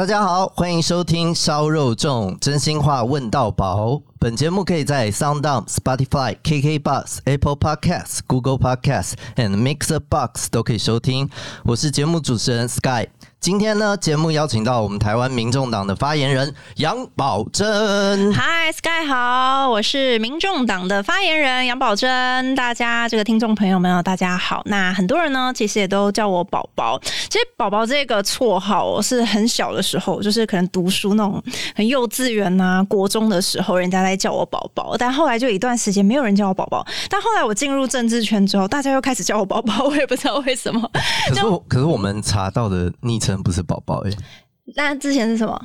大家好，欢迎收听烧肉粽真心话问到饱。本节目可以在 SoundOn、Spotify、KKBox、Apple Podcasts、Google Podcasts and Mixer Box 都可以收听。我是节目主持人 Sky。今天呢，节目邀请到我们台湾民众党的发言人杨宝珍。Hi Sky 好，我是民众党的发言人杨宝珍。大家这个听众朋友们，大家好。那很多人呢，其实也都叫我宝宝。其实宝宝这个绰号，是很小的时候，就是可能读书那种很幼稚园啊、国中的时候，人家在叫我宝宝。但后来就一段时间没有人叫我宝宝。但后来我进入政治圈之后，大家又开始叫我宝宝，我也不知道为什么。可是，可是我们查到的昵称。不是宝宝哎，那之前是什么？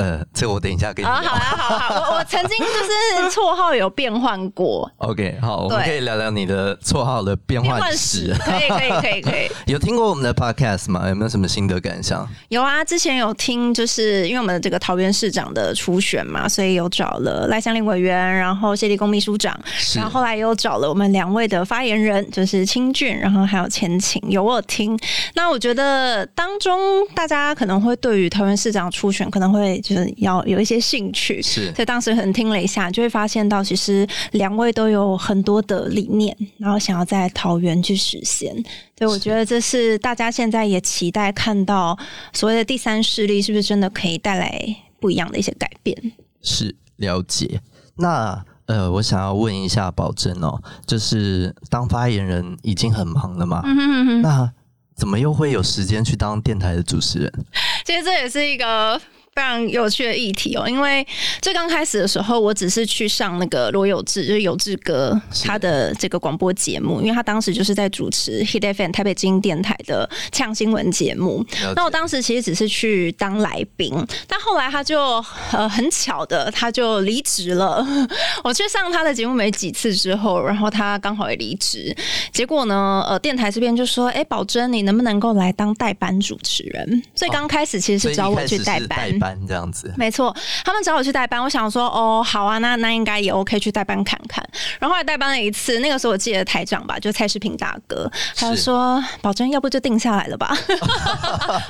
呃，这个我等一下给你。好，好，好，好，我我曾经就是绰号有变换过。OK，好，我们可以聊聊你的绰号的变换史。可以，可以，可以，可以。有听过我们的 Podcast 吗？有没有什么心得感想？有啊，之前有听，就是因为我们的这个桃园市长的初选嘛，所以有找了赖香林委员，然后谢立功秘书长，然后后来又找了我们两位的发言人，就是清俊，然后还有前情，有我有听。那我觉得当中大家可能会对于桃园市长初选可能会。就是要有一些兴趣，是，所以当时很听了一下，就会发现到其实两位都有很多的理念，然后想要在桃园去实现。所以我觉得这是大家现在也期待看到所谓的第三势力是不是真的可以带来不一样的一些改变？是，了解。那呃，我想要问一下宝珍哦，就是当发言人已经很忙了嘛？嗯哼嗯哼，那怎么又会有时间去当电台的主持人？其实这也是一个。非常有趣的议题哦，因为最刚开始的时候，我只是去上那个罗有志，就是有志哥他的这个广播节目，因为他当时就是在主持 Hit FM 台北精英电台的呛新闻节目。那我当时其实只是去当来宾，但后来他就呃很巧的他就离职了。我去上他的节目没几次之后，然后他刚好也离职，结果呢，呃，电台这边就说：“哎，宝珍，你能不能够来当代班主持人？”最刚开始其实是找我去代班。班这样子，没错，他们找我去代班，我想说，哦，好啊，那那应该也 OK，去代班看看。然后后来代班了一次，那个时候我记得台长吧，就蔡世平大哥，他就说，宝珍，要不就定下来了吧？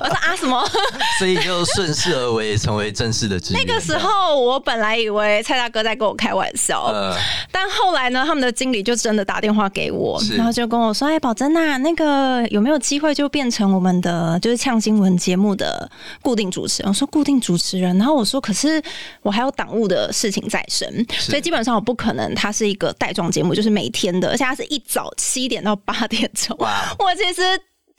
我说啊，什么？所以就顺势而为，成为正式的职员。那个时候我本来以为蔡大哥在跟我开玩笑，呃、但后来呢，他们的经理就真的打电话给我，然后就跟我说，哎，宝珍啊，那个有没有机会就变成我们的就是呛新闻节目的固定主持人？我说固定。主持人，然后我说，可是我还有党务的事情在身，所以基本上我不可能。它是一个带状节目，就是每天的，而且它是一早七点到八点钟。哇，我其实。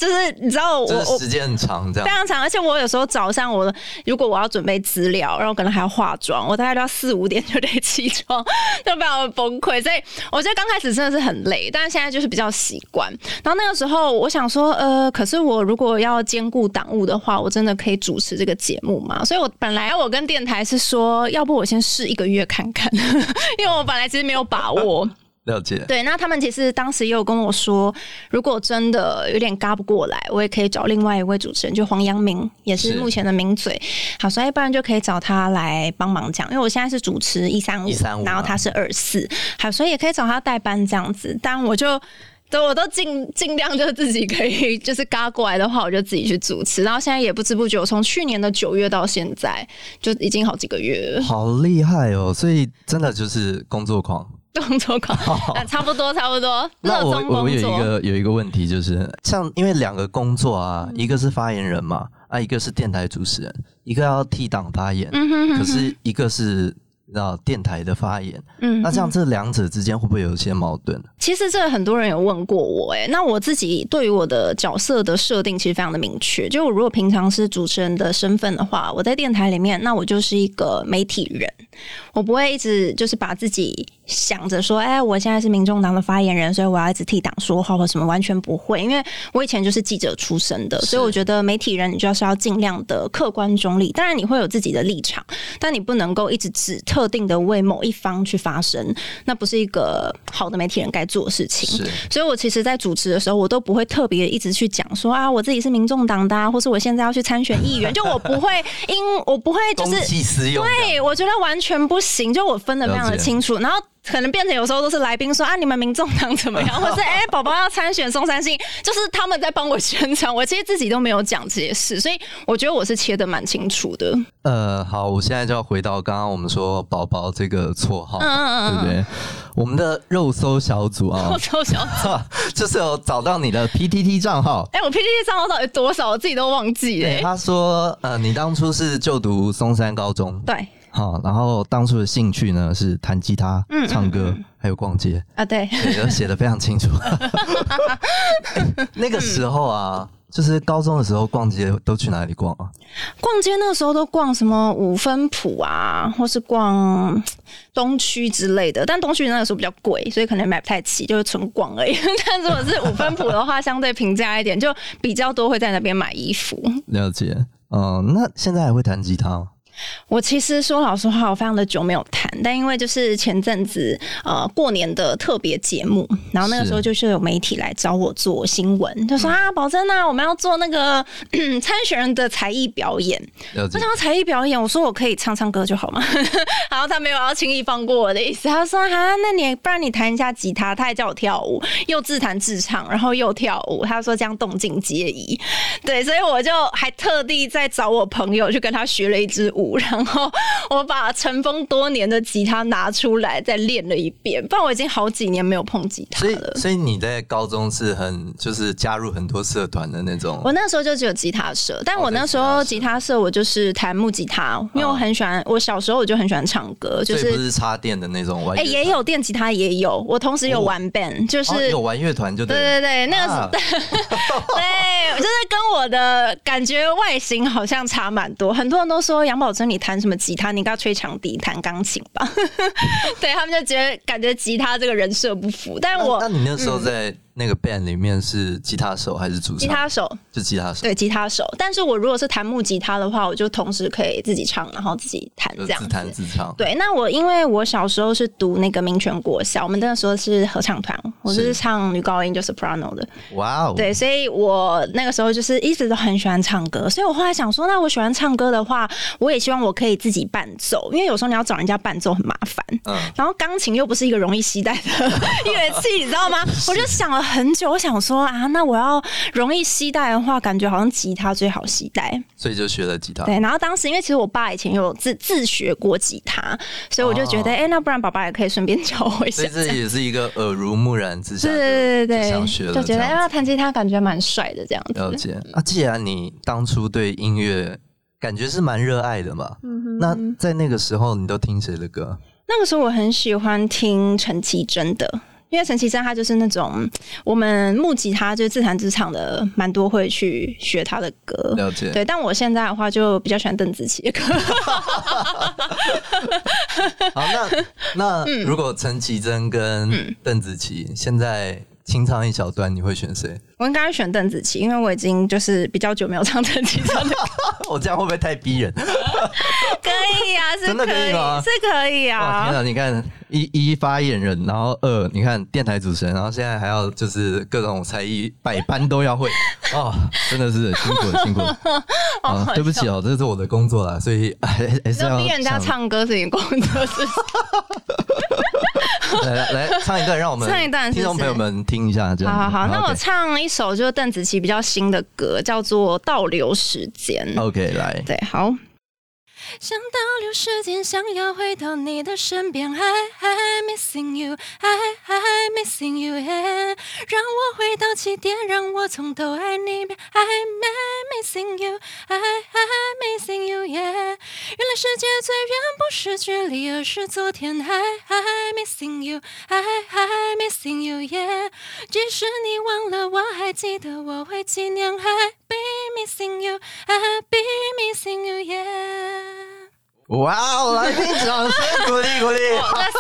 就是你知道我我时间很长，这样非常长，而且我有时候早上我如果我要准备资料，然后可能还要化妆，我大概都要四五点就得起床，就非常的崩溃。所以我觉得刚开始真的是很累，但是现在就是比较习惯。然后那个时候我想说，呃，可是我如果要兼顾党务的话，我真的可以主持这个节目吗？所以我本来我跟电台是说，要不我先试一个月看看，因为我本来其实没有把握。了解。对，那他们其实当时也有跟我说，如果真的有点嘎不过来，我也可以找另外一位主持人，就黄阳明，也是目前的名嘴。好，所以不然就可以找他来帮忙讲，因为我现在是主持一三五，然后他是二四，好，所以也可以找他代班这样子。但我就都我都尽尽量就自己可以，就是嘎过来的话，我就自己去主持。然后现在也不知不觉，我从去年的九月到现在，就已经好几个月了。好厉害哦！所以真的就是工作狂。动作狂，差不多差不多。那我我有一个有一个问题，就是像因为两个工作啊，一个是发言人嘛，啊，一个是电台主持人，一个要替党发言，可是一个是。到电台的发言，嗯，那这样这两者之间会不会有一些矛盾？其实这很多人有问过我，哎，那我自己对于我的角色的设定其实非常的明确，就我如果平常是主持人的身份的话，我在电台里面，那我就是一个媒体人，我不会一直就是把自己想着说，哎，我现在是民众党的发言人，所以我要一直替党说话或什么，完全不会，因为我以前就是记者出身的，所以我觉得媒体人你就是要尽量的客观中立，当然你会有自己的立场，但你不能够一直只特。定的为某一方去发声，那不是一个好的媒体人该做的事情。所以我其实，在主持的时候，我都不会特别一直去讲说啊，我自己是民众党的，啊，或是我现在要去参选议员，就我不会因我不会就是对，我觉得完全不行。就我分的非常的清楚，然后可能变成有时候都是来宾说啊，你们民众党怎么样，或是哎，宝宝要参选松山信，就是他们在帮我宣传，我其实自己都没有讲这些事，所以我觉得我是切的蛮清楚的。呃，好，我现在就要回到刚刚我们说宝宝这个绰号，嗯嗯嗯，对不对？我们的肉搜小组啊，肉搜小组 就是有找到你的 PTT 账号。哎、欸，我 PTT 账号到底多少？我自己都忘记了、欸。他说，呃，你当初是就读松山高中，对。好，然后当初的兴趣呢是弹吉他、嗯、唱歌，还有逛街啊，对，都写的非常清楚。欸、那个时候啊，就是高中的时候逛街都去哪里逛啊？逛街那个时候都逛什么五分埔啊，或是逛东区之类的。但东区那个时候比较贵，所以可能买不太起，就是纯逛而已。但如果是五分埔的话，相对平价一点，就比较多会在那边买衣服。了解，嗯，那现在还会弹吉他吗？我其实说老实话，我非常的久没有弹，但因为就是前阵子呃过年的特别节目，然后那个时候就是有媒体来找我做新闻，就说啊，宝珍啊，我们要做那个 参选人的才艺表演。我想要才艺表演，我说我可以唱唱歌就好吗？然后他没有要轻易放过我的意思，他说啊，那你不然你弹一下吉他，他还叫我跳舞，又自弹自唱，然后又跳舞，他说这样动静皆宜。对，所以我就还特地在找我朋友去跟他学了一支舞。然后我把尘封多年的吉他拿出来再练了一遍，不然我已经好几年没有碰吉他了。所以，所以你在高中是很就是加入很多社团的那种？我那时候就只有吉他社，但我那时候吉他社我就是弹木吉他，因为我很喜欢。我小时候我就很喜欢唱歌，就是不是插电的那种玩。哎，也有电吉他也有，我同时有玩 band，就是有玩乐团，就对对对，那个是 对，就是跟我的感觉外形好像差蛮多。很多人都说杨宝珍你弹什么吉他？你应该吹长笛、弹钢琴吧？对，他们就觉得感觉吉他这个人设不符。但是我那，那你那时候在、嗯。那个 band 里面是吉他手还是主唱？吉他手，就吉他手。对，吉他手。但是我如果是弹木吉他的话，我就同时可以自己唱，然后自己弹这样子。自弹自唱。对，那我因为我小时候是读那个民权国小，我们那个时候是合唱团，我就是唱女高音，就是 soprano 的。哇哦。对，所以我那个时候就是一直都很喜欢唱歌，所以我后来想说，那我喜欢唱歌的话，我也希望我可以自己伴奏，因为有时候你要找人家伴奏很麻烦。嗯。然后钢琴又不是一个容易携带的乐器，你知道吗？我就想了很久，我想。说啊，那我要容易携带的话，感觉好像吉他最好携带，所以就学了吉他。对，然后当时因为其实我爸以前有自自学过吉他，所以我就觉得，哎、哦欸，那不然爸爸也可以顺便教我一下。所以这也是一个耳濡目染之下，对对对对，想学了，就觉得要弹吉他感觉蛮帅的这样子。了解。啊，既然你当初对音乐感觉是蛮热爱的嘛，那在那个时候你都听谁的歌？那个时候我很喜欢听陈绮贞的。因为陈绮贞她就是那种我们木吉他就是自弹自唱的，蛮多会去学她的歌。了解。对，但我现在的话就比较喜欢邓紫棋的歌。好，那那如果陈绮贞跟邓紫棋现在清唱一小段，你会选谁？我应该会选邓紫棋，因为我已经就是比较久没有唱邓紫棋的歌。我这样会不会太逼人？可以啊，是可以，真的可以吗？是可以啊。天哪，你看一一发言人，然后二你看电台主持人，然后现在还要就是各种才艺百般都要会 哦，真的是辛苦了，辛苦了。啊，对不起哦，这是我的工作啦，所以还还是要逼人家唱歌是你工作是。来来来，唱一段，让我们唱一段，听众朋友们听一下。这样，好好好，那我唱一首就是邓紫棋比较新的歌，叫做《倒流时间》。OK，来，对，好。想倒流时间，想要回到你的身边，I I missing you，I I missing you，yeah，让我回到起点，让我从头爱你一遍，I I missing you，I I missing you，yeah，原来世界最远不是距离，而是昨天，I I missing you，I I missing you，yeah，即使你忘了，我还记得，我会纪念，I be missing you，I be missing you，yeah。哇哦！来宾掌声鼓励鼓励。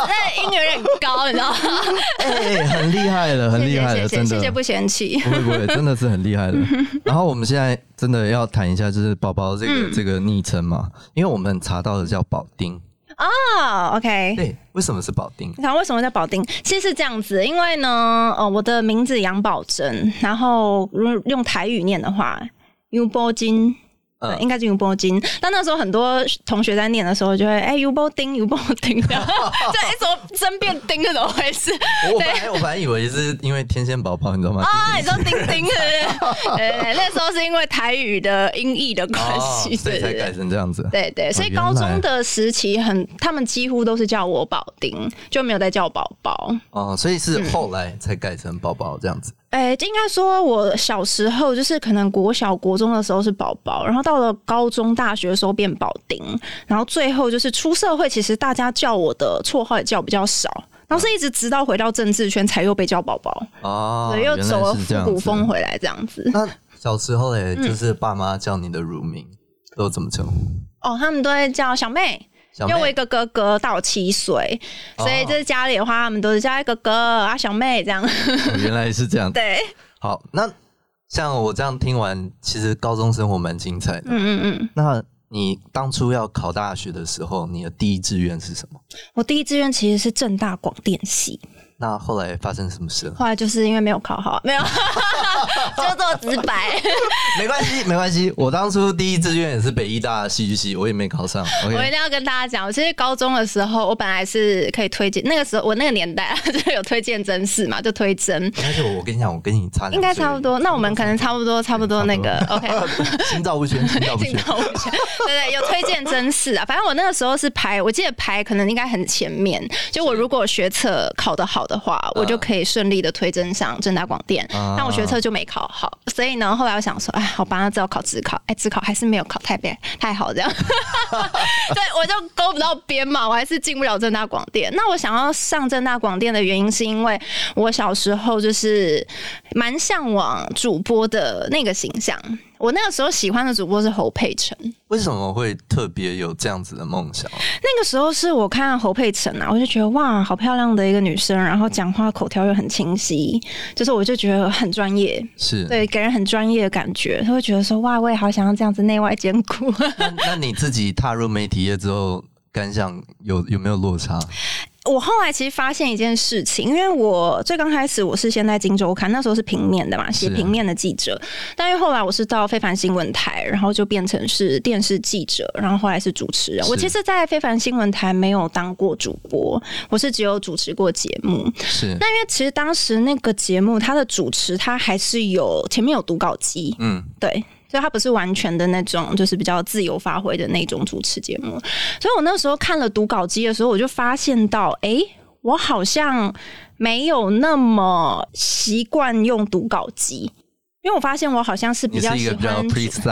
那音有点高，你知道吗？哎、欸，很厉害了，很厉害了，真的。谢谢不嫌弃。不会不会，真的是很厉害的。然后我们现在真的要谈一下，就是宝宝这个、嗯、这个昵称嘛，因为我们查到的叫宝丁。哦，OK。对，为什么是保定？你看为什么叫保定？其实是这样子，因为呢，呃，我的名字杨宝珍，然后用用台语念的话，杨宝金。对，应该是 U 波金。但那时候很多同学在念的时候，就会哎 U 波丁 U 波丁，这样哎怎么真变丁是怎么回事？我本来我本来以为是因为天线宝宝，你知道吗？啊，你说丁丁是不是？对，那时候是因为台语的音译的关系，所以才改成这样子。对对，所以高中的时期很，他们几乎都是叫我宝丁，就没有再叫宝宝。哦，所以是后来才改成宝宝这样子。哎，应该说，我小时候就是可能国小、国中的时候是宝宝，然后到了高中、大学的时候变宝丁，然后最后就是出社会，其实大家叫我的绰号也叫比较少，然后是一直直到回到政治圈才又被叫宝宝哦，对，又走了复古风回来这样子。那小时候嘞，就是爸妈叫你的乳名、嗯、都怎么称呼？哦，他们都会叫小妹。因为我一个哥哥大我七岁，所以就是家里的话，他们都是叫一个哥哥啊小妹这样。哦，原来是这样。对，好，那像我这样听完，其实高中生活蛮精彩的。嗯嗯嗯。那你当初要考大学的时候，你的第一志愿是什么？我第一志愿其实是正大广电系。那后来发生什么事了？后来就是因为没有考好，没有，就这么直白。没关系，没关系。我当初第一志愿也是北医大戏剧系，我也没考上。Okay、我一定要跟大家讲，我其实高中的时候，我本来是可以推荐。那个时候我那个年代 就有推荐真试嘛，就推真。但是我我跟你讲，我跟你差，应该差不多。那我们可能差不多，差不多那个 OK。心照不宣，心照不宣。对对，有推荐真试啊。反正我那个时候是排，我记得排可能应该很前面。就我如果学测考得好的话，我就可以顺利的推甄上正大广电，但我学测就没考好，所以呢，后来我想说，哎，好吧，那只好考自考，哎，自考还是没有考太别太好，这样，对，我就勾不到边嘛，我还是进不了正大广电。那我想要上正大广电的原因，是因为我小时候就是蛮向往主播的那个形象。我那个时候喜欢的主播是侯佩岑，为什么会特别有这样子的梦想？那个时候是我看侯佩岑啊，我就觉得哇，好漂亮的一个女生，然后讲话口条又很清晰，就是我就觉得很专业，是对，给人很专业的感觉，他会觉得说哇，我也好想要这样子内外兼顾。那那你自己踏入媒体业之后，感想有有没有落差？我后来其实发现一件事情，因为我最刚开始我是先在《金周刊》，那时候是平面的嘛，写平面的记者。但是后来我是到非凡新闻台，然后就变成是电视记者，然后后来是主持人。我其实，在非凡新闻台没有当过主播，我是只有主持过节目。是。那因为其实当时那个节目，它的主持它还是有前面有读稿机，嗯，对。所以它不是完全的那种，就是比较自由发挥的那种主持节目。所以我那时候看了读稿机的时候，我就发现到，哎、我好像没有那么习惯用读稿机。因为我发现我好像是比较喜欢，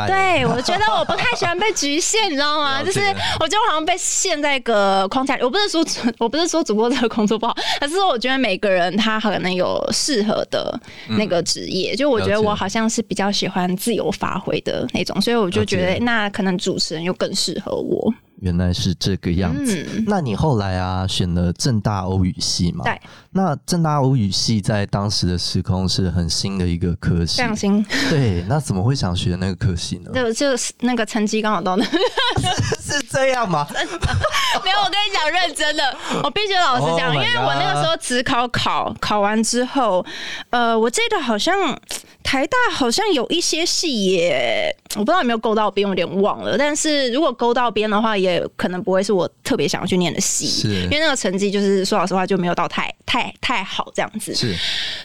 对，我觉得我不太喜欢被局限，你知道吗？就是我觉得我好像被陷在一个框架里。我不是说我不是说主播这个工作不好，而是说我觉得每个人他可能有适合的那个职业。就我觉得我好像是比较喜欢自由发挥的那种，所以我就觉得那可能主持人又更适合我。原来是这个样子。嗯、那你后来啊，选了正大欧语系嘛？对。那正大欧语系在当时的时空是很新的一个科系，非常新。对。那怎么会想学那个科系呢？就就是那个成绩刚好到那。是这样吗？没有，我跟你讲，认真的，我必须老实讲，oh、因为我那个时候只考考考完之后，呃，我记得好像。台大好像有一些系也，我不知道有没有勾到边，有点忘了。但是如果勾到边的话，也可能不会是我特别想要去念的系，是因为那个成绩就是说老实话就没有到太太太好这样子。是，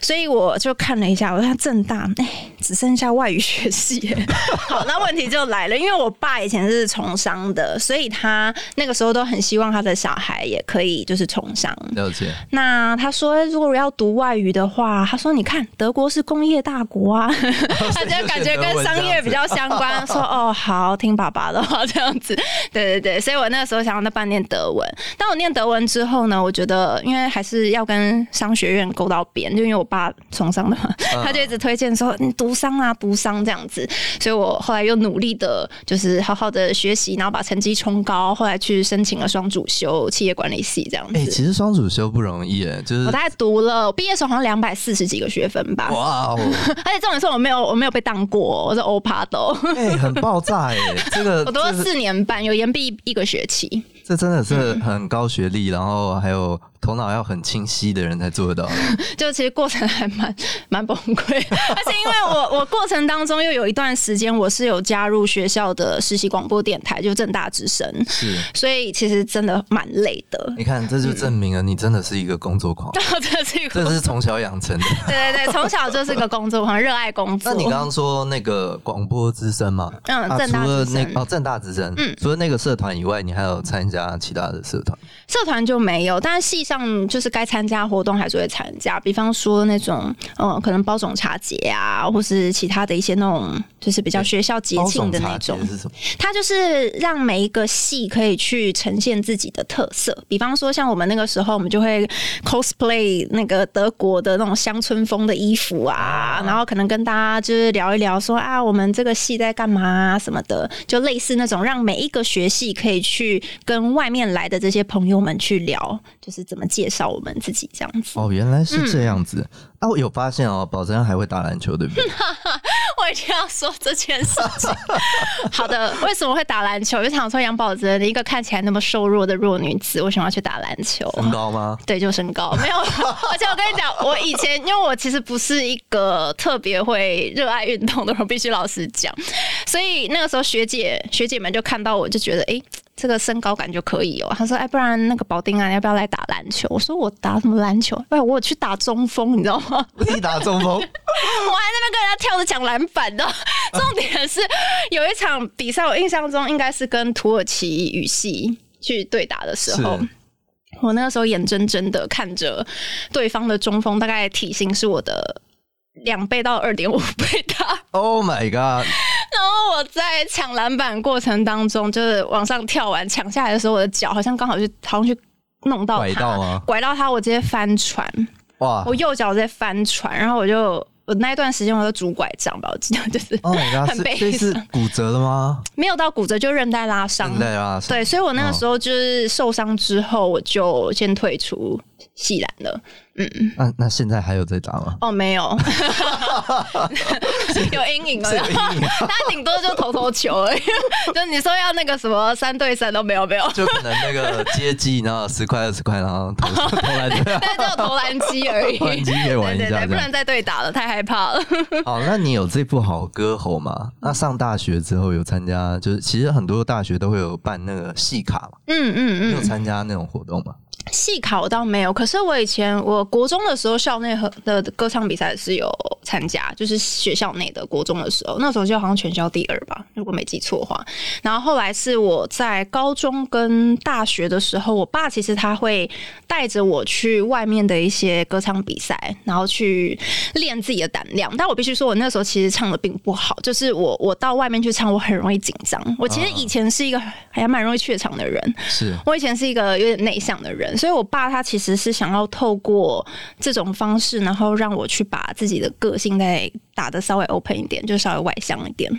所以我就看了一下，我看正大，哎，只剩下外语学系。好，那问题就来了，因为我爸以前是从商的，所以他那个时候都很希望他的小孩也可以就是从商。了解。那他说，如果要读外语的话，他说，你看德国是工业大国。啊，他就感觉跟商业比较相关，说 哦好，听爸爸的话这样子，对对对，所以我那个时候想要那半念德文。当我念德文之后呢，我觉得因为还是要跟商学院勾到边，就因为我爸从商的嘛，他就一直推荐说你读商啊，读商这样子，所以我后来又努力的，就是好好的学习，然后把成绩冲高，后来去申请了双主修企业管理系这样子。哎、欸，其实双主修不容易哎，就是我大概读了，我毕业时候好像两百四十几个学分吧。哇哦！而且重点是我没有，我没有被当过，我是欧趴的。哎，很爆炸哎！这个 我读了四年半，有延毕一个学期。这真的是很高学历，嗯、然后还有。头脑要很清晰的人才做得到，就其实过程还蛮蛮崩溃，而且因为我我过程当中又有一段时间我是有加入学校的实习广播电台，就正大之声，是，所以其实真的蛮累的。你看，这就证明了你真的是一个工作狂，这是，这是从小养成的。对对对，从小就是个工作狂，热爱工作。那你刚刚说那个广播之声嘛？嗯，正大之声哦，正大之声。嗯，除了那个社团以外，你还有参加其他的社团？社团就没有，但是系上就是该参加活动还是会参加，比方说那种嗯，可能包种茶节啊，或是其他的一些那种，就是比较学校节庆的那种。是什么？它就是让每一个系可以去呈现自己的特色，比方说像我们那个时候，我们就会 cosplay 那个德国的那种乡村风的衣服啊，然后可能跟大家就是聊一聊说啊，我们这个系在干嘛啊什么的，就类似那种让每一个学系可以去跟外面来的这些朋友。们去聊，就是怎么介绍我们自己这样子。哦，原来是这样子。嗯、啊，我有发现哦，宝珍还会打篮球，对不对？我一定要说这件事情。好的，为什么会打篮球？就想说杨宝珍一个看起来那么瘦弱的弱女子，为什么要去打篮球？身高吗？对，就身高。没有，而且我跟你讲，我以前因为我其实不是一个特别会热爱运动的人，我必须老实讲。所以那个时候学姐学姐们就看到我就觉得，哎。这个身高感就可以哦。他说：“哎，不然那个保丁啊，你要不要来打篮球？”我说：“我打什么篮球？哎，我去打中锋，你知道吗？你打中锋，我还在那边跟人家跳着抢篮板的。重点是有一场比赛，我印象中应该是跟土耳其语系去对打的时候，我那个时候眼睁睁的看着对方的中锋，大概体型是我的两倍到二点五倍大。Oh my god！” 然后我在抢篮板过程当中，就是往上跳完抢下来的时候，我的脚好像刚好去，好像去弄到他，拐到吗？拐到他，我直接翻船。哇！我右脚在翻船，然后我就我那一段时间我就拄拐杖吧，我记得就是很悲伤。是骨折了吗？没有到骨折，就韧带拉伤。韧带拉伤。对，所以我那个时候就是受伤之后，我就先退出系篮了。嗯，那那现在还有在打吗？哦，没有，有阴影了。他顶多就投投球而已。就你说要那个什么三对三都没有，没有。就可能那个接机，然后十块二十块，然后投投篮，但只有投篮机而已。投篮机可以玩一下，对对对，不能再对打了，太害怕了。好，那你有这副好歌喉吗？那上大学之后有参加，就是其实很多大学都会有办那个戏卡嘛。嗯嗯嗯，你有参加那种活动吗？戏考倒没有，可是我以前我国中的时候校内和的歌唱比赛是有参加，就是学校内的国中的时候，那时候就好像全校第二吧，如果没记错的话。然后后来是我在高中跟大学的时候，我爸其实他会带着我去外面的一些歌唱比赛，然后去练自己的胆量。但我必须说，我那时候其实唱的并不好，就是我我到外面去唱，我很容易紧张。我其实以前是一个还蛮容易怯场的人，是我以前是一个有点内向的人。所以，我爸他其实是想要透过这种方式，然后让我去把自己的个性再打的稍微 open 一点，就稍微外向一点。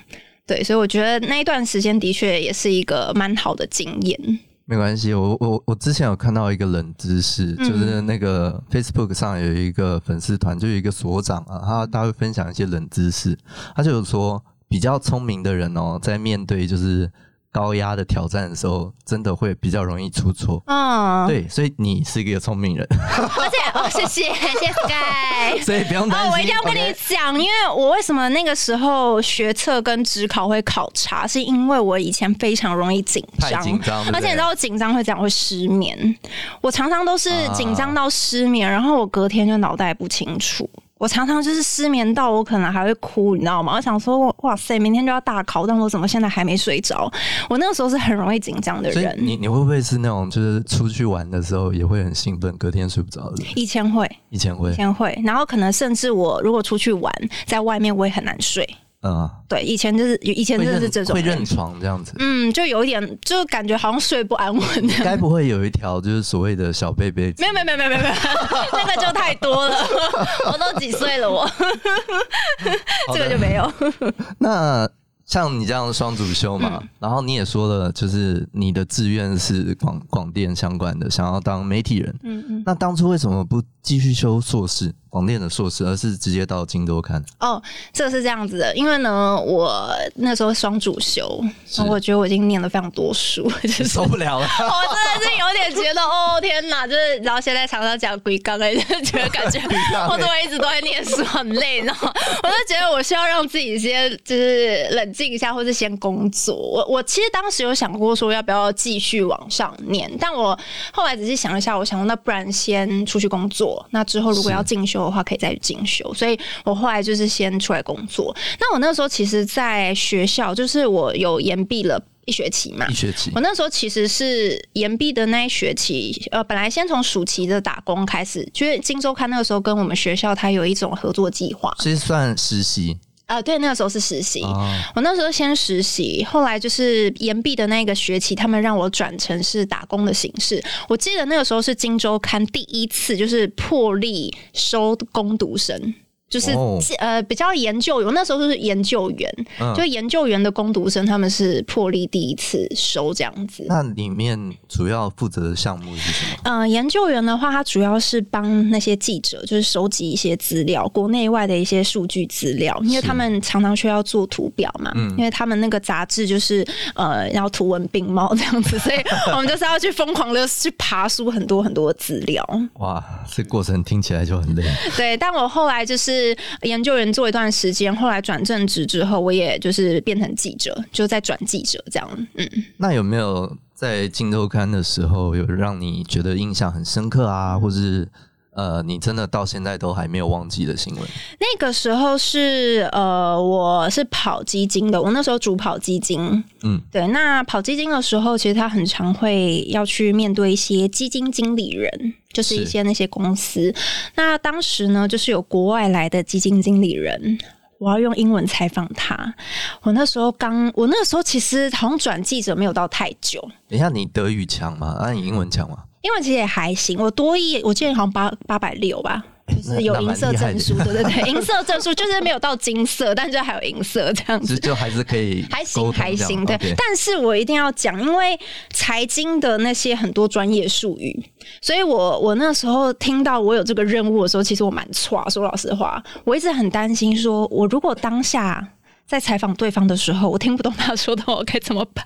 对，所以我觉得那一段时间的确也是一个蛮好的经验。没关系，我我我之前有看到一个冷知识，嗯、就是那个 Facebook 上有一个粉丝团，就有一个所长啊，他他会分享一些冷知识，他就有说比较聪明的人哦，在面对就是。高压的挑战的时候，真的会比较容易出错。嗯，对，所以你是一个聪明人。而且，哦，谢谢，谢谢 Sky。所以不用担心。哦，我一定要跟你讲因为我为什么那个时候学测跟指考会考察，是因为我以前非常容易紧张，紧张，而且你知道我紧张会这样会失眠。我常常都是紧张到失眠，啊、然后我隔天就脑袋不清楚。我常常就是失眠到我可能还会哭，你知道吗？我想说，哇塞，明天就要大考，但我怎么现在还没睡着？我那个时候是很容易紧张的人。你你会不会是那种就是出去玩的时候也会很兴奋，隔天睡不着的？以前会，以前会，以前会，然后可能甚至我如果出去玩，在外面我也很难睡。嗯，对，以前就是以前真的是这种。会认床这样子，嗯，就有一点，就感觉好像睡不安稳。该不会有一条就是所谓的小贝贝？没有没有没有没有没有，那个就太多了，我都几岁了我，这个就没有。那像你这样双主修嘛，嗯、然后你也说了，就是你的志愿是广广电相关的，想要当媒体人。嗯嗯。那当初为什么不继续修硕士，广电的硕士，而是直接到镜周刊？哦，这个是这样子的，因为呢，我那时候双主修，我觉得我已经念了非常多书，就是受不了了。我真的是有点觉得，哦天哪，就是然后现在常常讲鬼刚哎，就觉得感觉 我怎么一直都在念书，很累，然后我就觉得我需要让自己先就是冷。静一下，或是先工作。我我其实当时有想过说要不要继续往上念，但我后来仔细想了一下，我想说那不然先出去工作。那之后如果要进修的话，可以再去进修。所以我后来就是先出来工作。那我那时候其实，在学校就是我有延毕了一学期嘛，一学期。我那时候其实是延毕的那一学期，呃，本来先从暑期的打工开始，就是《金周刊》那个时候跟我们学校它有一种合作计划，其实算实习。啊、呃，对，那个时候是实习。Oh. 我那时候先实习，后来就是延毕的那个学期，他们让我转成是打工的形式。我记得那个时候是《金周刊》第一次就是破例收工读生。就是、oh. 呃比较研究员，那时候是研究员，嗯、就研究员的攻读生，他们是破例第一次收这样子。那里面主要负责的项目是什么？嗯、呃，研究员的话，他主要是帮那些记者，就是收集一些资料，国内外的一些数据资料，因为他们常常需要做图表嘛，嗯、因为他们那个杂志就是呃要图文并茂这样子，所以我们就是要去疯狂的去爬书很多很多资料。哇，这过程听起来就很累。对，但我后来就是。是研究员做一段时间，后来转正职之后，我也就是变成记者，就在转记者这样。嗯，那有没有在金周刊的时候，有让你觉得印象很深刻啊，或是呃，你真的到现在都还没有忘记的新闻？那个时候是呃，我是跑基金的，我那时候主跑基金。嗯，对。那跑基金的时候，其实他很常会要去面对一些基金经理人。就是一些那些公司，那当时呢，就是有国外来的基金经理人，我要用英文采访他。我那时候刚，我那个时候其实好像转记者没有到太久。等一下，你德语强吗？啊，你英文强吗？英文其实也还行，我多一，我记得好像八八百六吧。就是有银色证书，对对对，银色证书就是没有到金色，但就还有银色这样子，就还是可以，还行还行，对。但是我一定要讲，因为财经的那些很多专业术语，所以我我那时候听到我有这个任务的时候，其实我蛮挫。说老实话，我一直很担心，说我如果当下在采访对方的时候，我听不懂他说的话，我该怎么办？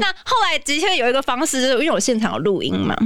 那后来的确有一个方式，就是因为我现场有录音嘛。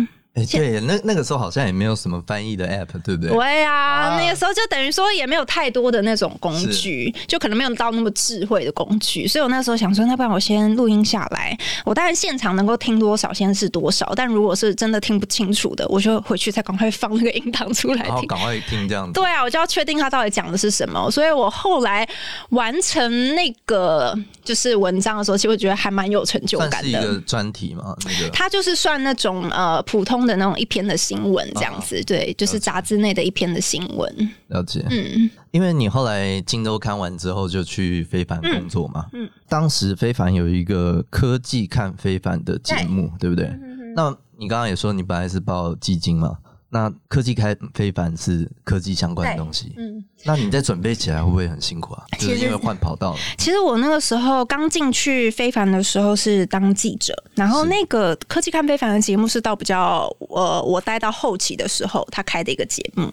对，那那个时候好像也没有什么翻译的 app，对不对？对啊，啊那个时候就等于说也没有太多的那种工具，就可能没有到那么智慧的工具，所以我那时候想说，那不然我先录音下来，我当然现场能够听多少先是多少，但如果是真的听不清楚的，我就回去再赶快放那个音档出来听，赶快听这样子。对啊，我就要确定他到底讲的是什么，所以我后来完成那个就是文章的时候，其实我觉得还蛮有成就感的。是一个专题嘛，那个他就是算那种呃普通。的那种一篇的新闻这样子，啊、对，就是杂志内的一篇的新闻。了解，嗯，因为你后来镜周刊完之后就去非凡工作嘛，嗯，嗯当时非凡有一个科技看非凡的节目，对，对不对？那你刚刚也说你本来是报基金嘛？那科技开非凡是科技相关的东西，嗯，那你在准备起来会不会很辛苦啊？就是因为换跑道了。其实我那个时候刚进去非凡的时候是当记者，然后那个科技看非凡的节目是到比较呃，我待到后期的时候他开的一个节目。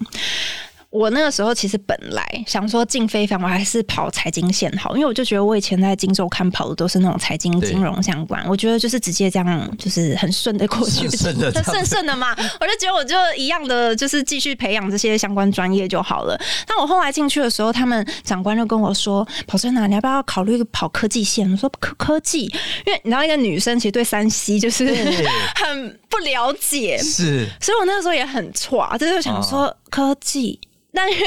我那个时候其实本来想说进非凡，我还是跑财经线好，因为我就觉得我以前在金周刊跑的都是那种财经金融相关，我觉得就是直接这样就是很顺的过去，顺顺的，顺顺的嘛。我就觉得我就一样的，就是继续培养这些相关专业就好了。但我后来进去的时候，他们长官就跟我说：“跑真哪，你要不要考虑跑科技线？”我说：“科科技，因为你知道一个女生其实对三 C 就是 很不了解，是，所以我那个时候也很挫，就是想说科技。”但是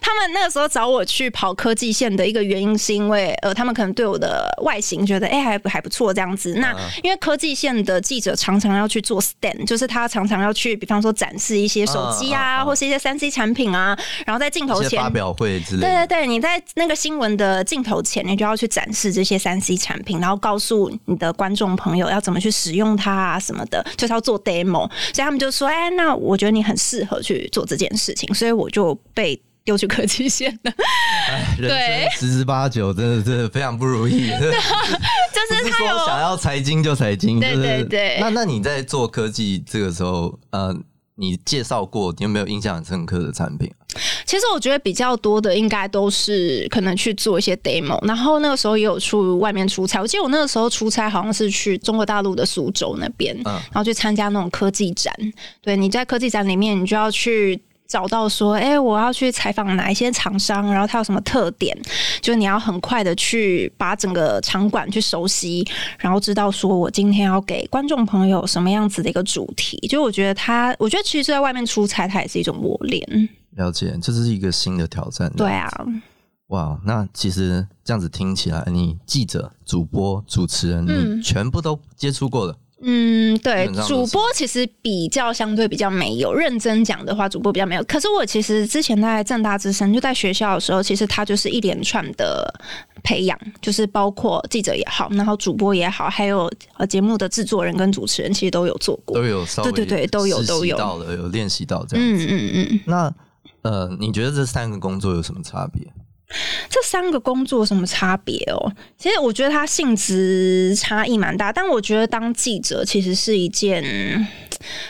他们那个时候找我去跑科技线的一个原因，是因为呃，他们可能对我的外形觉得哎、欸、还还不错这样子。那因为科技线的记者常常要去做 stand，就是他常常要去，比方说展示一些手机啊，或是一些三 C 产品啊，然后在镜头前发表会之类的。对对对，你在那个新闻的镜头前，你就要去展示这些三 C 产品，然后告诉你的观众朋友要怎么去使用它啊什么的，就是要做 demo。所以他们就说，哎，那我觉得你很适合去做这件事情，所以我就。被丢去科技线的。哎，十之八九，真的真的非常不如意。就是他有说想要财经就财经，对对对。那那你在做科技这个时候，呃，你介绍过你有没有印象很深刻的产品？其实我觉得比较多的应该都是可能去做一些 demo，然后那个时候也有出外面出差。我记得我那个时候出差好像是去中国大陆的苏州那边，嗯，然后去参加那种科技展。对，你在科技展里面，你就要去。找到说，哎、欸，我要去采访哪一些厂商，然后它有什么特点？就你要很快的去把整个场馆去熟悉，然后知道说我今天要给观众朋友什么样子的一个主题。就我觉得他，我觉得其实在外面出差，它也是一种磨练。了解，这是一个新的挑战。对啊，哇，那其实这样子听起来，你记者、主播、主持人，你全部都接触过了。嗯，对，主播其实比较相对比较没有认真讲的话，主播比较没有。可是我其实之前在正大之声就在学校的时候，其实他就是一连串的培养，就是包括记者也好，然后主播也好，还有呃节目的制作人跟主持人，其实都有做过，都有稍微，对对对，都有都有到了，有练习到这样子。嗯嗯嗯。那呃，你觉得这三个工作有什么差别？这三个工作什么差别哦？其实我觉得它性质差异蛮大，但我觉得当记者其实是一件。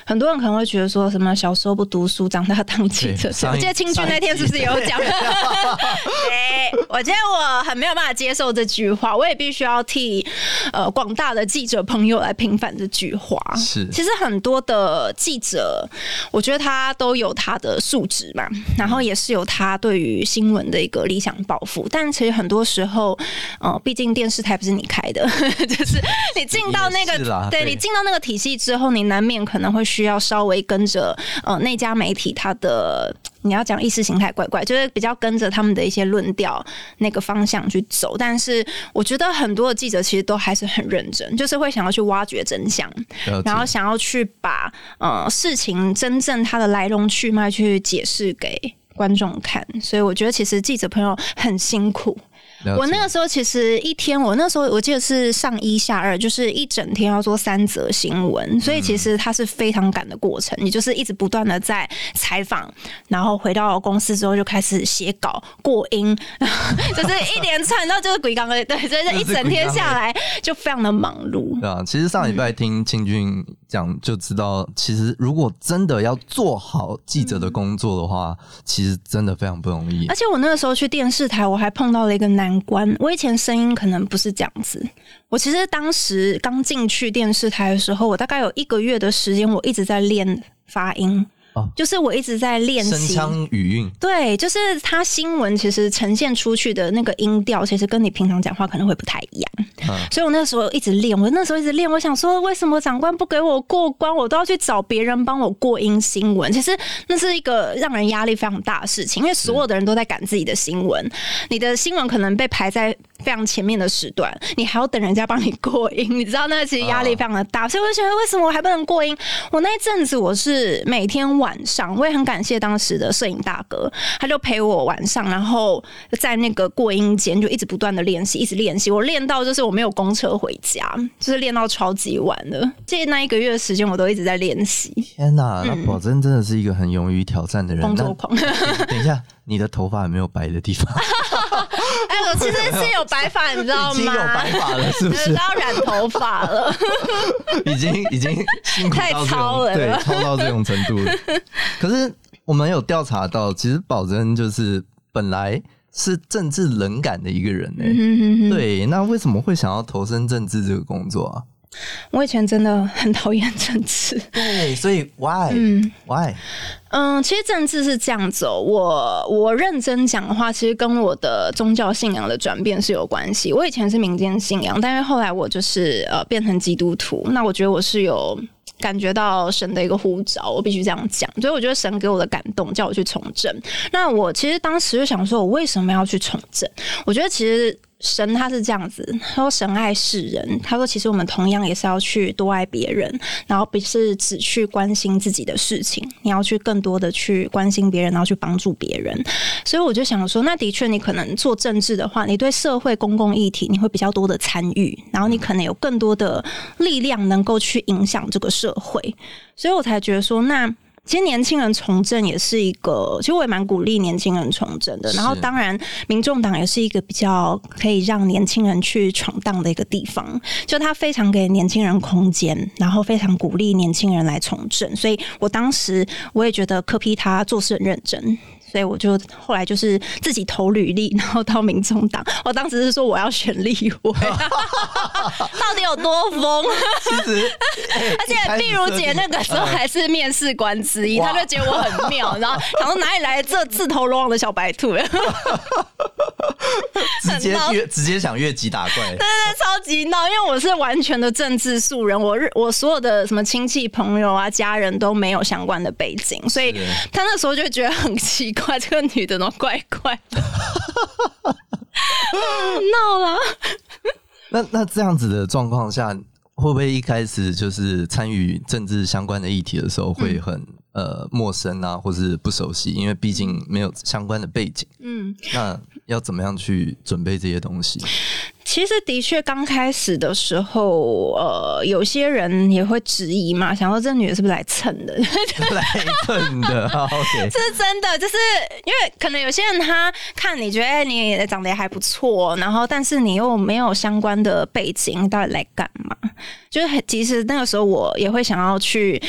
很多人可能会觉得说什么小时候不读书，长大当记者。我记得青军那天是不是有讲？对，我觉得我很没有办法接受这句话，我也必须要替呃广大的记者朋友来平反这句话。是，其实很多的记者，我觉得他都有他的素质嘛，然后也是有他对于新闻的一个理想抱负。但其实很多时候，呃，毕竟电视台不是你开的，就是你进到那个，对，对你进到那个体系之后，你难免可能。可能会需要稍微跟着呃那家媒体，他的你要讲意识形态怪怪，就是比较跟着他们的一些论调那个方向去走。但是我觉得很多的记者其实都还是很认真，就是会想要去挖掘真相，然后想要去把呃事情真正它的来龙去脉去解释给观众看。所以我觉得其实记者朋友很辛苦。我那个时候其实一天，我那时候我记得是上一下二，就是一整天要做三则新闻，所以其实它是非常赶的过程。你就是一直不断的在采访，然后回到公司之后就开始写稿、过音，就是一连串，然后就是鬼刚刚对，所以这一整天下来就非常的忙碌。对啊，其实上礼拜听清军讲就知道，其实如果真的要做好记者的工作的话，其实真的非常不容易。而且我那个时候去电视台，我还碰到了一个难。关，我以前声音可能不是这样子。我其实当时刚进去电视台的时候，我大概有一个月的时间，我一直在练发音。哦，就是我一直在练习声腔语韵。对，就是他新闻其实呈现出去的那个音调，其实跟你平常讲话可能会不太一样。嗯，所以我那时候一直练，我那时候一直练。我想说，为什么长官不给我过关，我都要去找别人帮我过音新闻？其实那是一个让人压力非常大的事情，因为所有的人都在赶自己的新闻，你的新闻可能被排在非常前面的时段，你还要等人家帮你过音，你知道那其实压力非常的大。所以我就觉得，为什么我还不能过音？我那一阵子我是每天。晚上我也很感谢当时的摄影大哥，他就陪我晚上，然后在那个过音间就一直不断的练习，一直练习。我练到就是我没有公车回家，就是练到超级晚的。这那一个月的时间，我都一直在练习。天哪，那宝珍真的是一个很勇于挑战的人。工作狂。等一下，你的头发有没有白的地方？哎，我其实是有白发，你知道吗？已经有白发了，是不是？要染头发了。已经已经太超了，对，超到这种程度。可是我们有调查到，其实宝珍就是本来是政治冷感的一个人呢、欸。对，那为什么会想要投身政治这个工作啊？我以前真的很讨厌政治。对，所以 why？嗯，why？嗯，其实政治是这样子哦。我我认真讲的话，其实跟我的宗教信仰的转变是有关系。我以前是民间信仰，但是后来我就是呃变成基督徒。那我觉得我是有。感觉到神的一个呼召，我必须这样讲。所以我觉得神给我的感动，叫我去从政。那我其实当时就想说，我为什么要去从政？我觉得其实。神他是这样子，他说神爱世人，他说其实我们同样也是要去多爱别人，然后不是只去关心自己的事情，你要去更多的去关心别人，然后去帮助别人。所以我就想说，那的确你可能做政治的话，你对社会公共议题你会比较多的参与，然后你可能有更多的力量能够去影响这个社会。所以我才觉得说，那其实年轻人从政也是一个，其实我也蛮鼓励年轻人从政的。然后，当然，民众党也是一个比较可以让年轻人去闯荡的一个地方。就他非常给年轻人空间，然后非常鼓励年轻人来从政。所以我当时我也觉得柯批他做事很认真。所以我就后来就是自己投履历，然后到民众党。我当时是说我要选立委，到底有多疯？其实，而且碧如姐那个时候还是面试官之一，她就觉得我很妙，然后想说哪里来这自投罗网的小白兔？直接越直接想越级打怪，对对对，超级闹，因为我是完全的政治素人，我我所有的什么亲戚朋友啊、家人都没有相关的背景，所以他那时候就觉得很奇怪。怪这个女的呢怪怪的，闹了。那那这样子的状况下，会不会一开始就是参与政治相关的议题的时候，会很、呃陌生啊，或是不熟悉？因为毕竟没有相关的背景。嗯，那要怎么样去准备这些东西？其实的确，刚开始的时候，呃，有些人也会质疑嘛，想说这女的是不是来蹭的？来蹭的，OK，这是真的，就是因为可能有些人他看你觉得你长得也还不错，然后但是你又没有相关的背景，到底来干嘛？就是其实那个时候我也会想要去，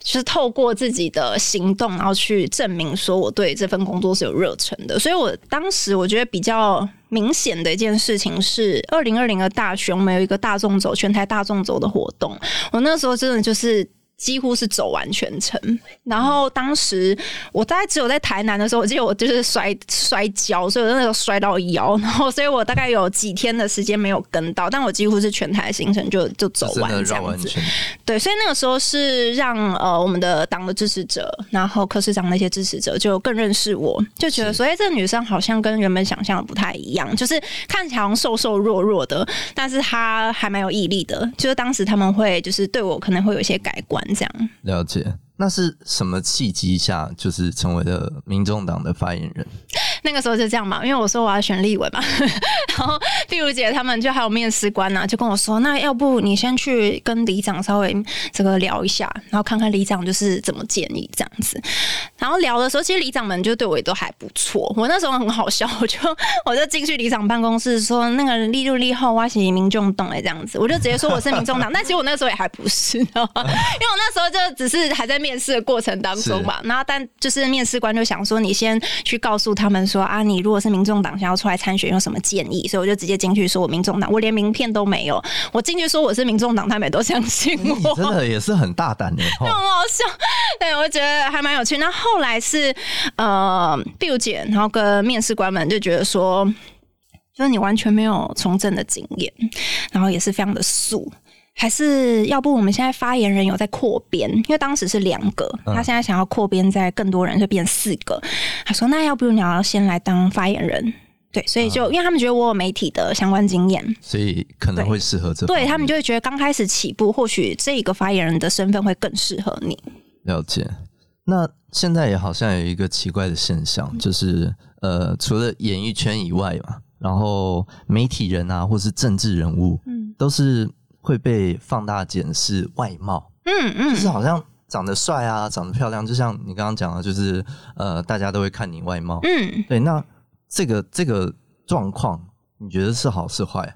就是透过自己的行动，然后去证明说我对这份工作是有热忱的。所以我当时我觉得比较。明显的一件事情是，二零二零的大选，没有一个大众走全台大众走的活动，我那时候真的就是。几乎是走完全程，然后当时我大概只有在台南的时候，我记得我就是摔摔跤，所以我那时候摔到腰，然后所以我大概有几天的时间没有跟到，但我几乎是全台行程就就走完这样子。对，所以那个时候是让呃我们的党的支持者，然后柯市长那些支持者就更认识我，就觉得说，哎，这个女生好像跟原本想象的不太一样，就是看起来好像瘦瘦弱弱的，但是她还蛮有毅力的。就是当时他们会就是对我可能会有一些改观。了解，那是什么契机下，就是成为了民众党的发言人？那个时候就这样嘛，因为我说我要选立委嘛，然后碧如姐他们就还有面试官呢、啊，就跟我说，那要不你先去跟里长稍微这个聊一下，然后看看里长就是怎么建议这样子。然后聊的时候，其实里长们就对我也都还不错。我那时候很好笑，我 就我就进去里长办公室说，那个立入立后挖起民众党哎这样子，我就直接说我是民众党，但其实我那时候也还不是，因为我那时候就只是还在面试的过程当中嘛。然后但就是面试官就想说，你先去告诉他们。说啊，你如果是民众党想要出来参选，有什么建议？所以我就直接进去说，我民众党，我连名片都没有。我进去说我是民众党，他们也都相信我。真的也是很大胆的，很好笑。对，我觉得还蛮有趣。那后来是呃，，Bill 姐，然后跟面试官们就觉得说，就是你完全没有从政的经验，然后也是非常的素。还是要不我们现在发言人有在扩编，因为当时是两个，他现在想要扩编在更多人，就变四个。他说：“那要不你要先来当发言人？”对，所以就因为他们觉得我有媒体的相关经验，所以可能会适合这。对，他们就会觉得刚开始起步，或许这个发言人的身份会更适合你。了解。那现在也好像有一个奇怪的现象，就是呃，除了演艺圈以外嘛，然后媒体人啊，或是政治人物，嗯，都是。会被放大检视外貌，嗯嗯，就是好像长得帅啊，长得漂亮，就像你刚刚讲的，就是呃，大家都会看你外貌，嗯，对。那这个这个状况，你觉得是好是坏？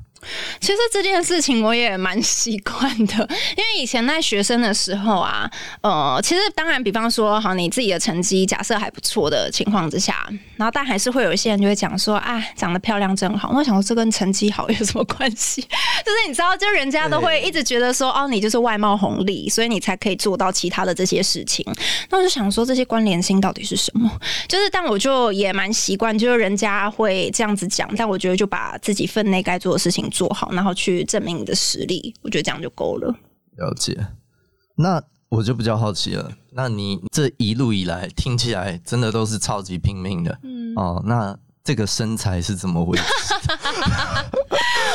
其实这件事情我也蛮习惯的，因为以前在学生的时候啊，呃，其实当然，比方说，好，你自己的成绩假设还不错的情况之下，然后但还是会有一些人就会讲说，啊，长得漂亮真好。那我想说，这跟成绩好有什么关系？就是你知道，就人家都会一直觉得说，哦，你就是外貌红利，所以你才可以做到其他的这些事情。那我就想说，这些关联性到底是什么？就是，但我就也蛮习惯，就是人家会这样子讲，但我觉得就把自己分内该做的事情做好，然后去证明你的实力，我觉得这样就够了。了解，那我就比较好奇了。那你这一路以来听起来真的都是超级拼命的，嗯哦。那这个身材是怎么维持？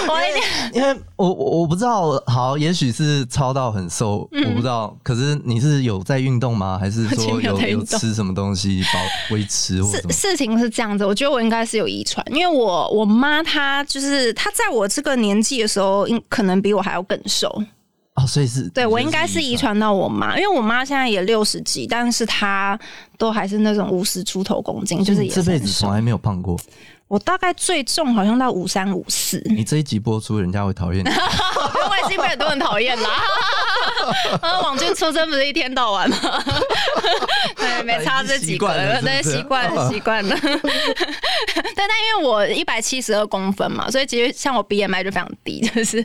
我一点，因为我我不知道，好，也许是超到很瘦，嗯，我不知道。可是你是有在运动吗？还是说有有，有吃什么东西保维持或什么？事情是这样子，我觉得我应该是有遗传，因为我我妈她就是她在我这个年纪的时候，应可能比我还要更瘦。哦，所以是对我应该是遗传到我妈，因为我妈现在也六十几，但是她都还是那种五十出头公斤，就是也是这辈子从来没有胖过。我大概最重好像到五三五四。你这一集播出，人家会讨厌你，外星被很多人讨厌啦。啊，网军出征不是一天到晚吗？对，没差这几个，对，习惯了，习惯了。但但因为我一百七十二公分嘛，所以其实像我 BMI 就非常低，就是。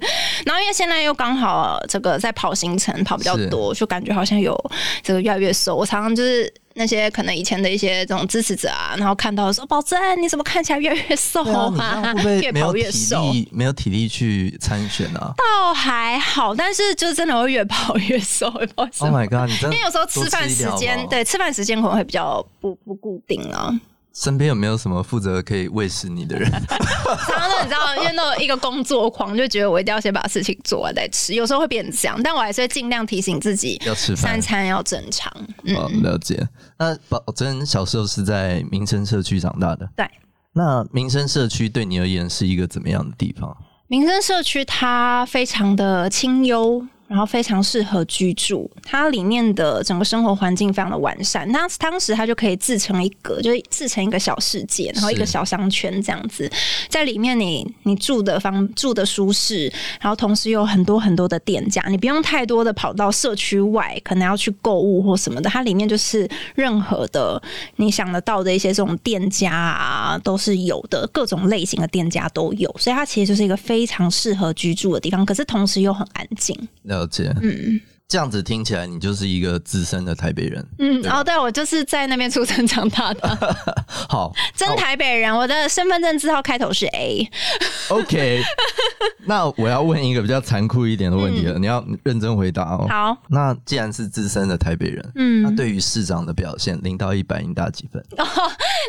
然后因为现在又刚好这个在跑行程跑比较多，就感觉好像有这个越来越瘦。我常常就是。那些可能以前的一些这种支持者啊，然后看到说：“宝珍，你怎么看起来越来越瘦啊？越跑越瘦，没有体力去参选啊？”倒还好，但是就真的会越跑越瘦。Oh my god！你真的因为有时候吃饭时间对吃饭时间可能会比较不不固定啊。身边有没有什么负责可以喂食你的人？常常都你知道，因为那一个工作狂，就觉得我一定要先把事情做完再吃。有时候会变成这样，但我还是会尽量提醒自己要吃饭，三餐要正常。嗯，哦、了解。那宝珍小时候是在民生社区长大的，对。那民生社区对你而言是一个怎么样的地方？民生社区它非常的清幽。然后非常适合居住，它里面的整个生活环境非常的完善。那当时它就可以自成一格，就是自成一个小世界，然后一个小商圈这样子，在里面你你住的方住的舒适，然后同时有很多很多的店家，你不用太多的跑到社区外，可能要去购物或什么的。它里面就是任何的你想得到的一些这种店家啊，都是有的，各种类型的店家都有，所以它其实就是一个非常适合居住的地方。可是同时又很安静。了解，嗯，这样子听起来你就是一个资深的台北人，嗯，哦，对，我就是在那边出生长大的，好，真台北人，我的身份证字号开头是 A，OK，那我要问一个比较残酷一点的问题了，嗯、你要认真回答哦。好，那既然是资深的台北人，嗯，那对于市长的表现，零到一百，你打几分？哦，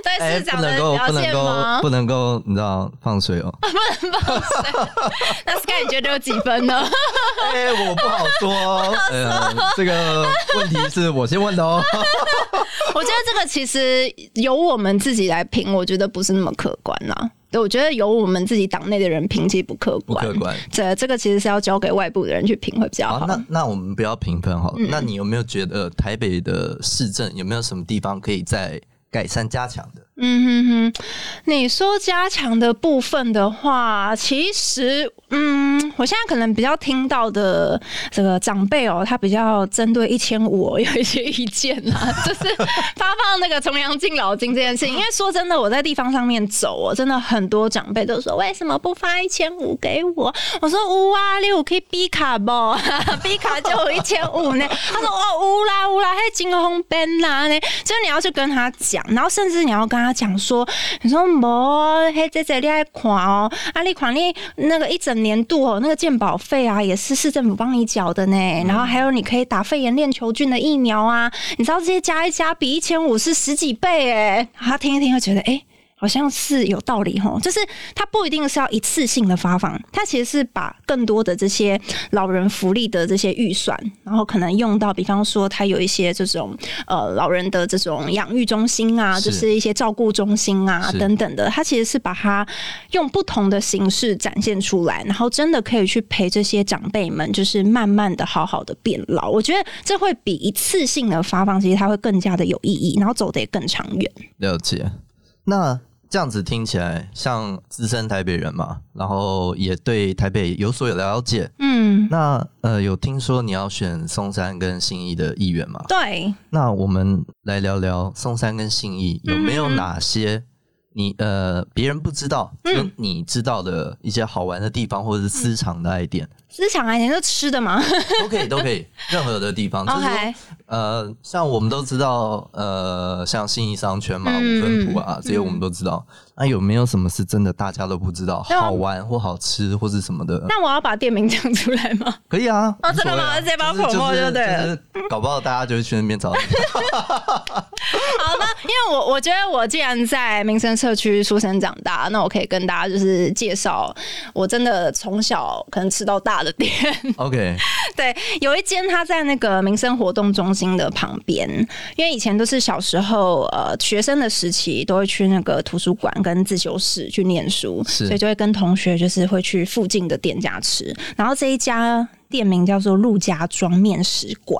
对市长的表现吗？不能够，不能够，你知道放水哦，不能放水。那 Sky 你觉得有几分呢？哎、欸，我不好说。呃，这个问题是我先问的哦。我觉得这个其实由我们自己来评，我觉得不是那么客观呐。对，我觉得由我们自己党内的人评，其实不客观。不客观。这这个其实是要交给外部的人去评会比较好。好，那那我们不要评分好了。嗯、那你有没有觉得台北的市政有没有什么地方可以再改善加强的？嗯哼哼，你说加强的部分的话，其实，嗯，我现在可能比较听到的这个长辈哦，他比较针对一千五有一些意见啊，就是发放那个重阳敬老金这件事情。因为说真的，我在地方上面走，我真的很多长辈都说，为什么不发一千五给我？我说乌啊，你有可以 B 卡不？B 卡就有一千五呢。他说哦，乌啦乌啦，还金红边啦呢。就是你要去跟他讲，然后甚至你要跟。他讲说：“你说莫，嘿，姐姐你爱看哦，啊，你看你那个一整年度哦，那个鉴保费啊，也是市政府帮你缴的呢。然后还有你可以打肺炎链球菌的疫苗啊，你知道这些加一加，比一千五是十几倍哎。他听一听，会觉得哎。”好像是有道理哈，就是它不一定是要一次性的发放，它其实是把更多的这些老人福利的这些预算，然后可能用到，比方说它有一些这种呃老人的这种养育中心啊，是就是一些照顾中心啊等等的，它其实是把它用不同的形式展现出来，然后真的可以去陪这些长辈们，就是慢慢的好好的变老。我觉得这会比一次性的发放，其实它会更加的有意义，然后走得也更长远。了解。那这样子听起来像资深台北人嘛，然后也对台北有所了解。嗯，那呃，有听说你要选松山跟信义的议员吗？对。那我们来聊聊松山跟信义有没有哪些你呃别人不知道，嗯你知道的一些好玩的地方，或者是私藏的爱店。私藏爱店就吃的嘛？都可以，都可以，任何的地方。就是说呃，像我们都知道，呃，像信义商圈嘛，五分埔啊，这些我们都知道。那有没有什么是真的大家都不知道，好玩或好吃或是什么的？那我要把店名讲出来吗？可以啊。哦，真的吗？直接把口沫就对了。搞不好大家就会去那边找。好，那因为我我觉得我既然在民生社区出生长大，那我可以跟大家就是介绍，我真的从小可能吃到大的店。OK，对，有一间他在那个民生活动中心的旁边，因为以前都是小时候呃学生的时期都会去那个图书馆。跟自修室去念书，所以就会跟同学就是会去附近的店家吃。然后这一家店名叫做陆家庄面食馆，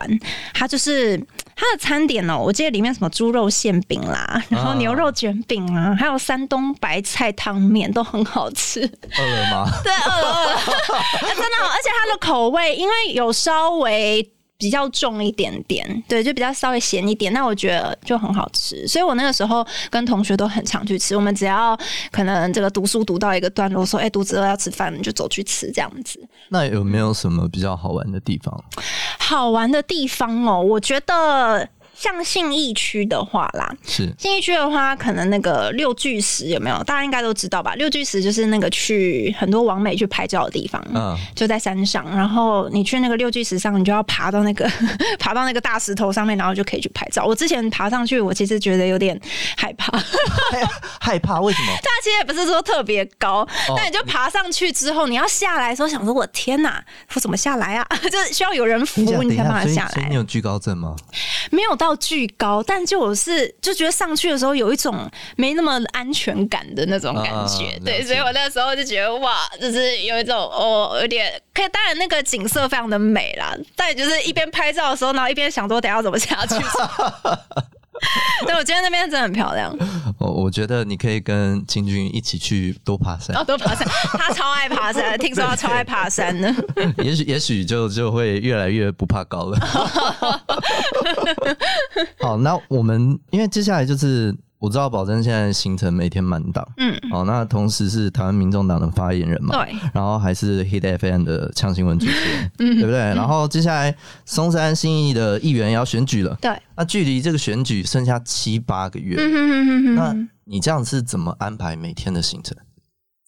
它就是它的餐点哦，我记得里面什么猪肉馅饼啦，然后牛肉卷饼啊，啊还有山东白菜汤面都很好吃。饿了吗？对，饿了 真的好，而且它的口味因为有稍微。比较重一点点，对，就比较稍微咸一点，那我觉得就很好吃。所以我那个时候跟同学都很常去吃。我们只要可能这个读书读到一个段落，说哎，肚子饿要吃饭，就走去吃这样子。那有没有什么比较好玩的地方？好玩的地方哦，我觉得。像信义区的话啦，是信义区的话，可能那个六巨石有没有？大家应该都知道吧？六巨石就是那个去很多网美去拍照的地方，嗯，就在山上。然后你去那个六巨石上，你就要爬到那个 爬到那个大石头上面，然后就可以去拍照。我之前爬上去，我其实觉得有点害怕，害怕？为什么？它其实也不是说特别高，哦，但你就爬上去之后，你要下来的时候，想说我天哪，我怎么下来啊？就是需要有人扶你才办法下来。你有惧高症吗？没有到巨高，但就我是就觉得上去的时候有一种没那么安全感的那种感觉，啊、对，所以我那时候就觉得哇，就是有一种哦，有点可以。当然那个景色非常的美啦，但就是一边拍照的时候，然后一边想说等下要怎么下去。对，我觉得那边真的很漂亮。我我觉得你可以跟金军一起去多爬山。哦，多爬山，他超爱爬山，听说他超爱爬山的。也许也许就就会越来越不怕高了。好，那我们因为接下来就是。我知道宝珍现在行程每天满档，嗯，好，那同时是台湾民众党的发言人嘛，对，然后还是 Hit FM 的呛新闻主持人，嗯，对不对？然后接下来松山新义的议员要选举了，对，那距离这个选举剩下七八个月，嗯哼哼哼哼，那你这样是怎么安排每天的行程？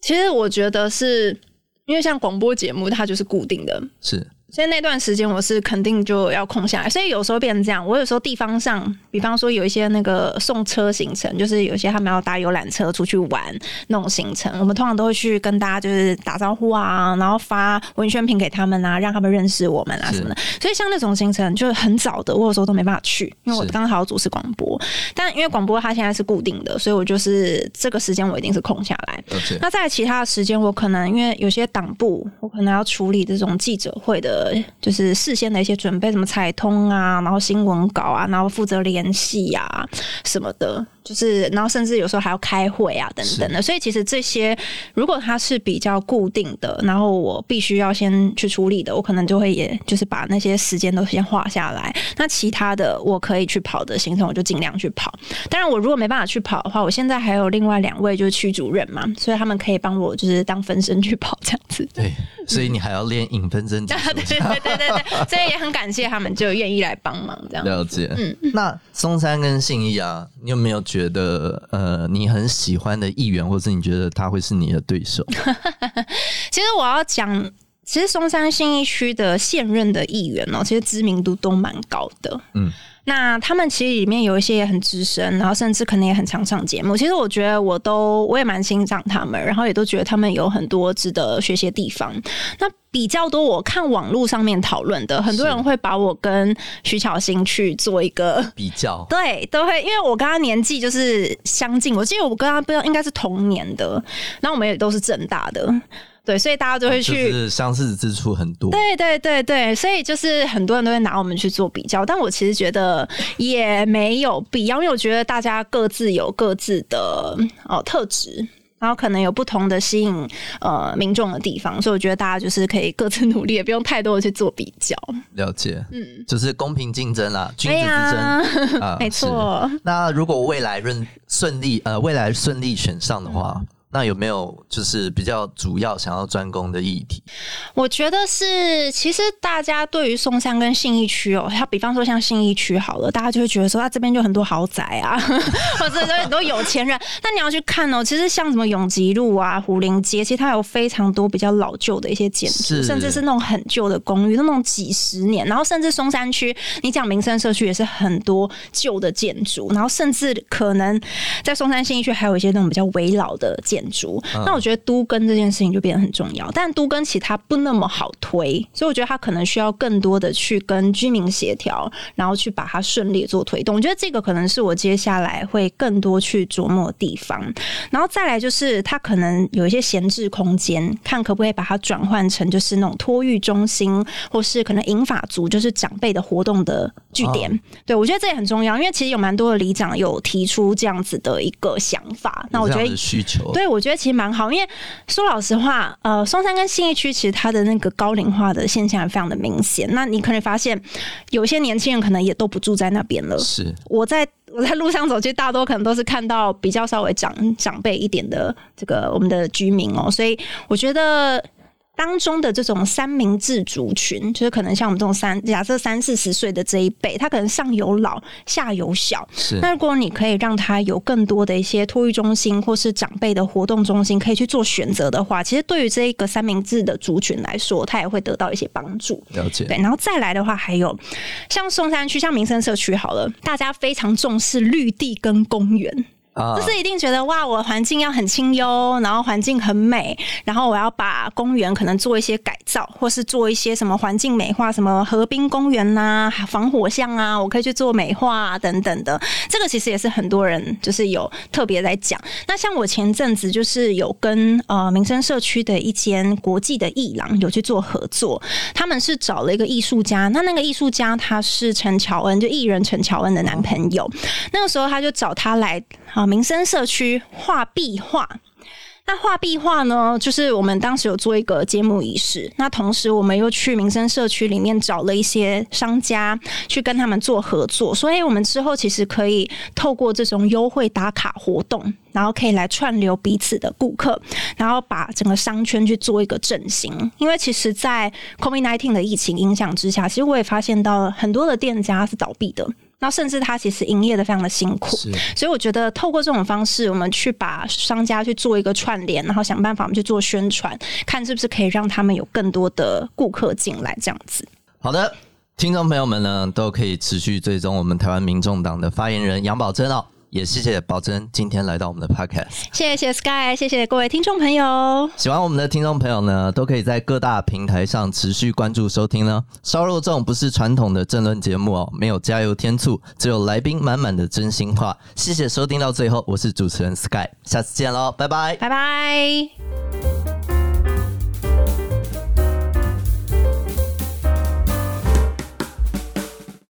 其实我觉得是因为像广播节目，它就是固定的，是。所以那段时间我是肯定就要空下来，所以有时候变成这样。我有时候地方上，比方说有一些那个送车行程，就是有些他们要搭游览车出去玩那种行程，我们通常都会去跟大家就是打招呼啊，然后发文宣品给他们啊，让他们认识我们啊什么的。所以像那种行程就是很早的，我有时候都没办法去，因为我刚好主持广播。但因为广播它现在是固定的，所以我就是这个时间我一定是空下来。那在其他的时间，我可能因为有些党部，我可能要处理这种记者会的。呃，就是事先的一些准备，什么彩通啊，然后新闻稿啊，然后负责联系呀什么的。就是，然后甚至有时候还要开会啊，等等的。所以其实这些，如果它是比较固定的，然后我必须要先去处理的，我可能就会也就是把那些时间都先划下来。那其他的我可以去跑的行程，我就尽量去跑。当然，我如果没办法去跑的话，我现在还有另外两位就是区主任嘛，所以他们可以帮我就是当分身去跑这样子。对，所以你还要练影分身。对对对对对对，所以也很感谢他们就愿意来帮忙这样。了解。嗯，那松山跟信义啊，你有没有觉得呃，你很喜欢的议员，或是你觉得他会是你的对手？其实我要讲，其实松山新一区的现任的议员呢，其实知名度都蛮高的。嗯。那他们其实里面有一些也很资深，然后甚至可能也很常上节目。其实我觉得我都我也蛮欣赏他们，然后也都觉得他们有很多值得学习的地方。那比较多我看网络上面讨论的，很多人会把我跟徐巧芯去做一个比较，对，都会因为我跟他年纪就是相近，我记得我跟他不知道应该是同年的，那我们也都是正大的。对，所以大家都会去，就是相似之处很多。对对对对，所以就是很多人都会拿我们去做比较，但我其实觉得也没有必要，因为我觉得大家各自有各自的哦特质，然后可能有不同的吸引呃民众的地方，所以我觉得大家就是可以各自努力，也不用太多的去做比较。了解，嗯，就是公平竞争啦，君子之争 啊，呃、没错。那如果未来顺顺利呃未来顺利选上的话。嗯那有没有就是比较主要想要专攻的议题？我觉得是，其实大家对于松山跟信义区哦，它比方说像信义区好了，大家就会觉得说，它这边就很多豪宅啊，或者有很多有钱人。那你要去看哦，其实像什么永吉路啊、虎林街，其实它有非常多比较老旧的一些建筑，甚至是那种很旧的公寓，那种几十年。然后甚至松山区，你讲民生社区也是很多旧的建筑，然后甚至可能在松山信义区还有一些那种比较危老的建建筑。嗯、那我觉得都跟这件事情就变得很重要，但都跟其他不那么好推，所以我觉得它可能需要更多的去跟居民协调，然后去把它顺利做推动。我觉得这个可能是我接下来会更多去琢磨的地方。然后再来就是它可能有一些闲置空间，看可不可以把它转换成就是那种托育中心，或是可能银发族就是长辈的活动的据点。哦、对，我觉得这也很重要，因为其实有蛮多的里长有提出这样子的一个想法。那我觉得需求，对，我觉得其实蛮好，因为说老实话，呃，松山跟信义区其实它的那个高龄化的现象也非常的明显。那你可能发现有些年轻人可能也都不住在那边了。是，我在我在路上走，其实大多可能都是看到比较稍微长长辈一点的这个我们的居民哦，所以我觉得。当中的这种三明治族群，就是可能像我们这种三，假设三四十岁的这一辈，他可能上有老，下有小。是。那如果你可以让他有更多的一些托育中心，或是长辈的活动中心，可以去做选择的话，其实对于这一个三明治的族群来说，他也会得到一些帮助。了解。对，然后再来的话，还有像松山区，像民生社区好了，大家非常重视绿地跟公园。就是一定觉得哇，我环境要很清幽，然后环境很美，然后我要把公园可能做一些改造，或是做一些什么环境美化，什么河滨公园呐、防火巷啊，我可以去做美化等等的。这个其实也是很多人就是有特别在讲。那像我前阵子就是有跟呃民生社区的一间国际的艺廊有去做合作，他们是找了一个艺术家，那那个艺术家他是陈乔恩，就艺人陈乔恩的男朋友，那个时候他就找他来啊。民生社区画壁画，那画壁画呢，就是我们当时有做一个揭幕仪式。那同时，我们又去民生社区里面找了一些商家，去跟他们做合作。所以，我们之后其实可以透过这种优惠打卡活动，然后可以来串流彼此的顾客，然后把整个商圈去做一个振兴。因为其实，在 COVID-19 的疫情影响之下，其实我也发现到了很多的店家是倒闭的。那甚至他其实营业的非常的辛苦，所以我觉得透过这种方式，我们去把商家去做一个串联，然后想办法我们去做宣传，看是不是可以让他们有更多的顾客进来这样子。好的，听众朋友们呢，都可以持续追踪我们台湾民众党的发言人杨宝珍哦。也谢谢宝珍今天来到我们的 podcast，谢谢 Sky，谢谢各位听众朋友。喜欢我们的听众朋友呢，都可以在各大平台上持续关注收听呢。烧肉粽不是传统的政论节目哦，没有加油添醋，只有来宾满满的真心话。谢谢收听到最后，我是主持人 Sky，下次见喽，拜拜，拜拜。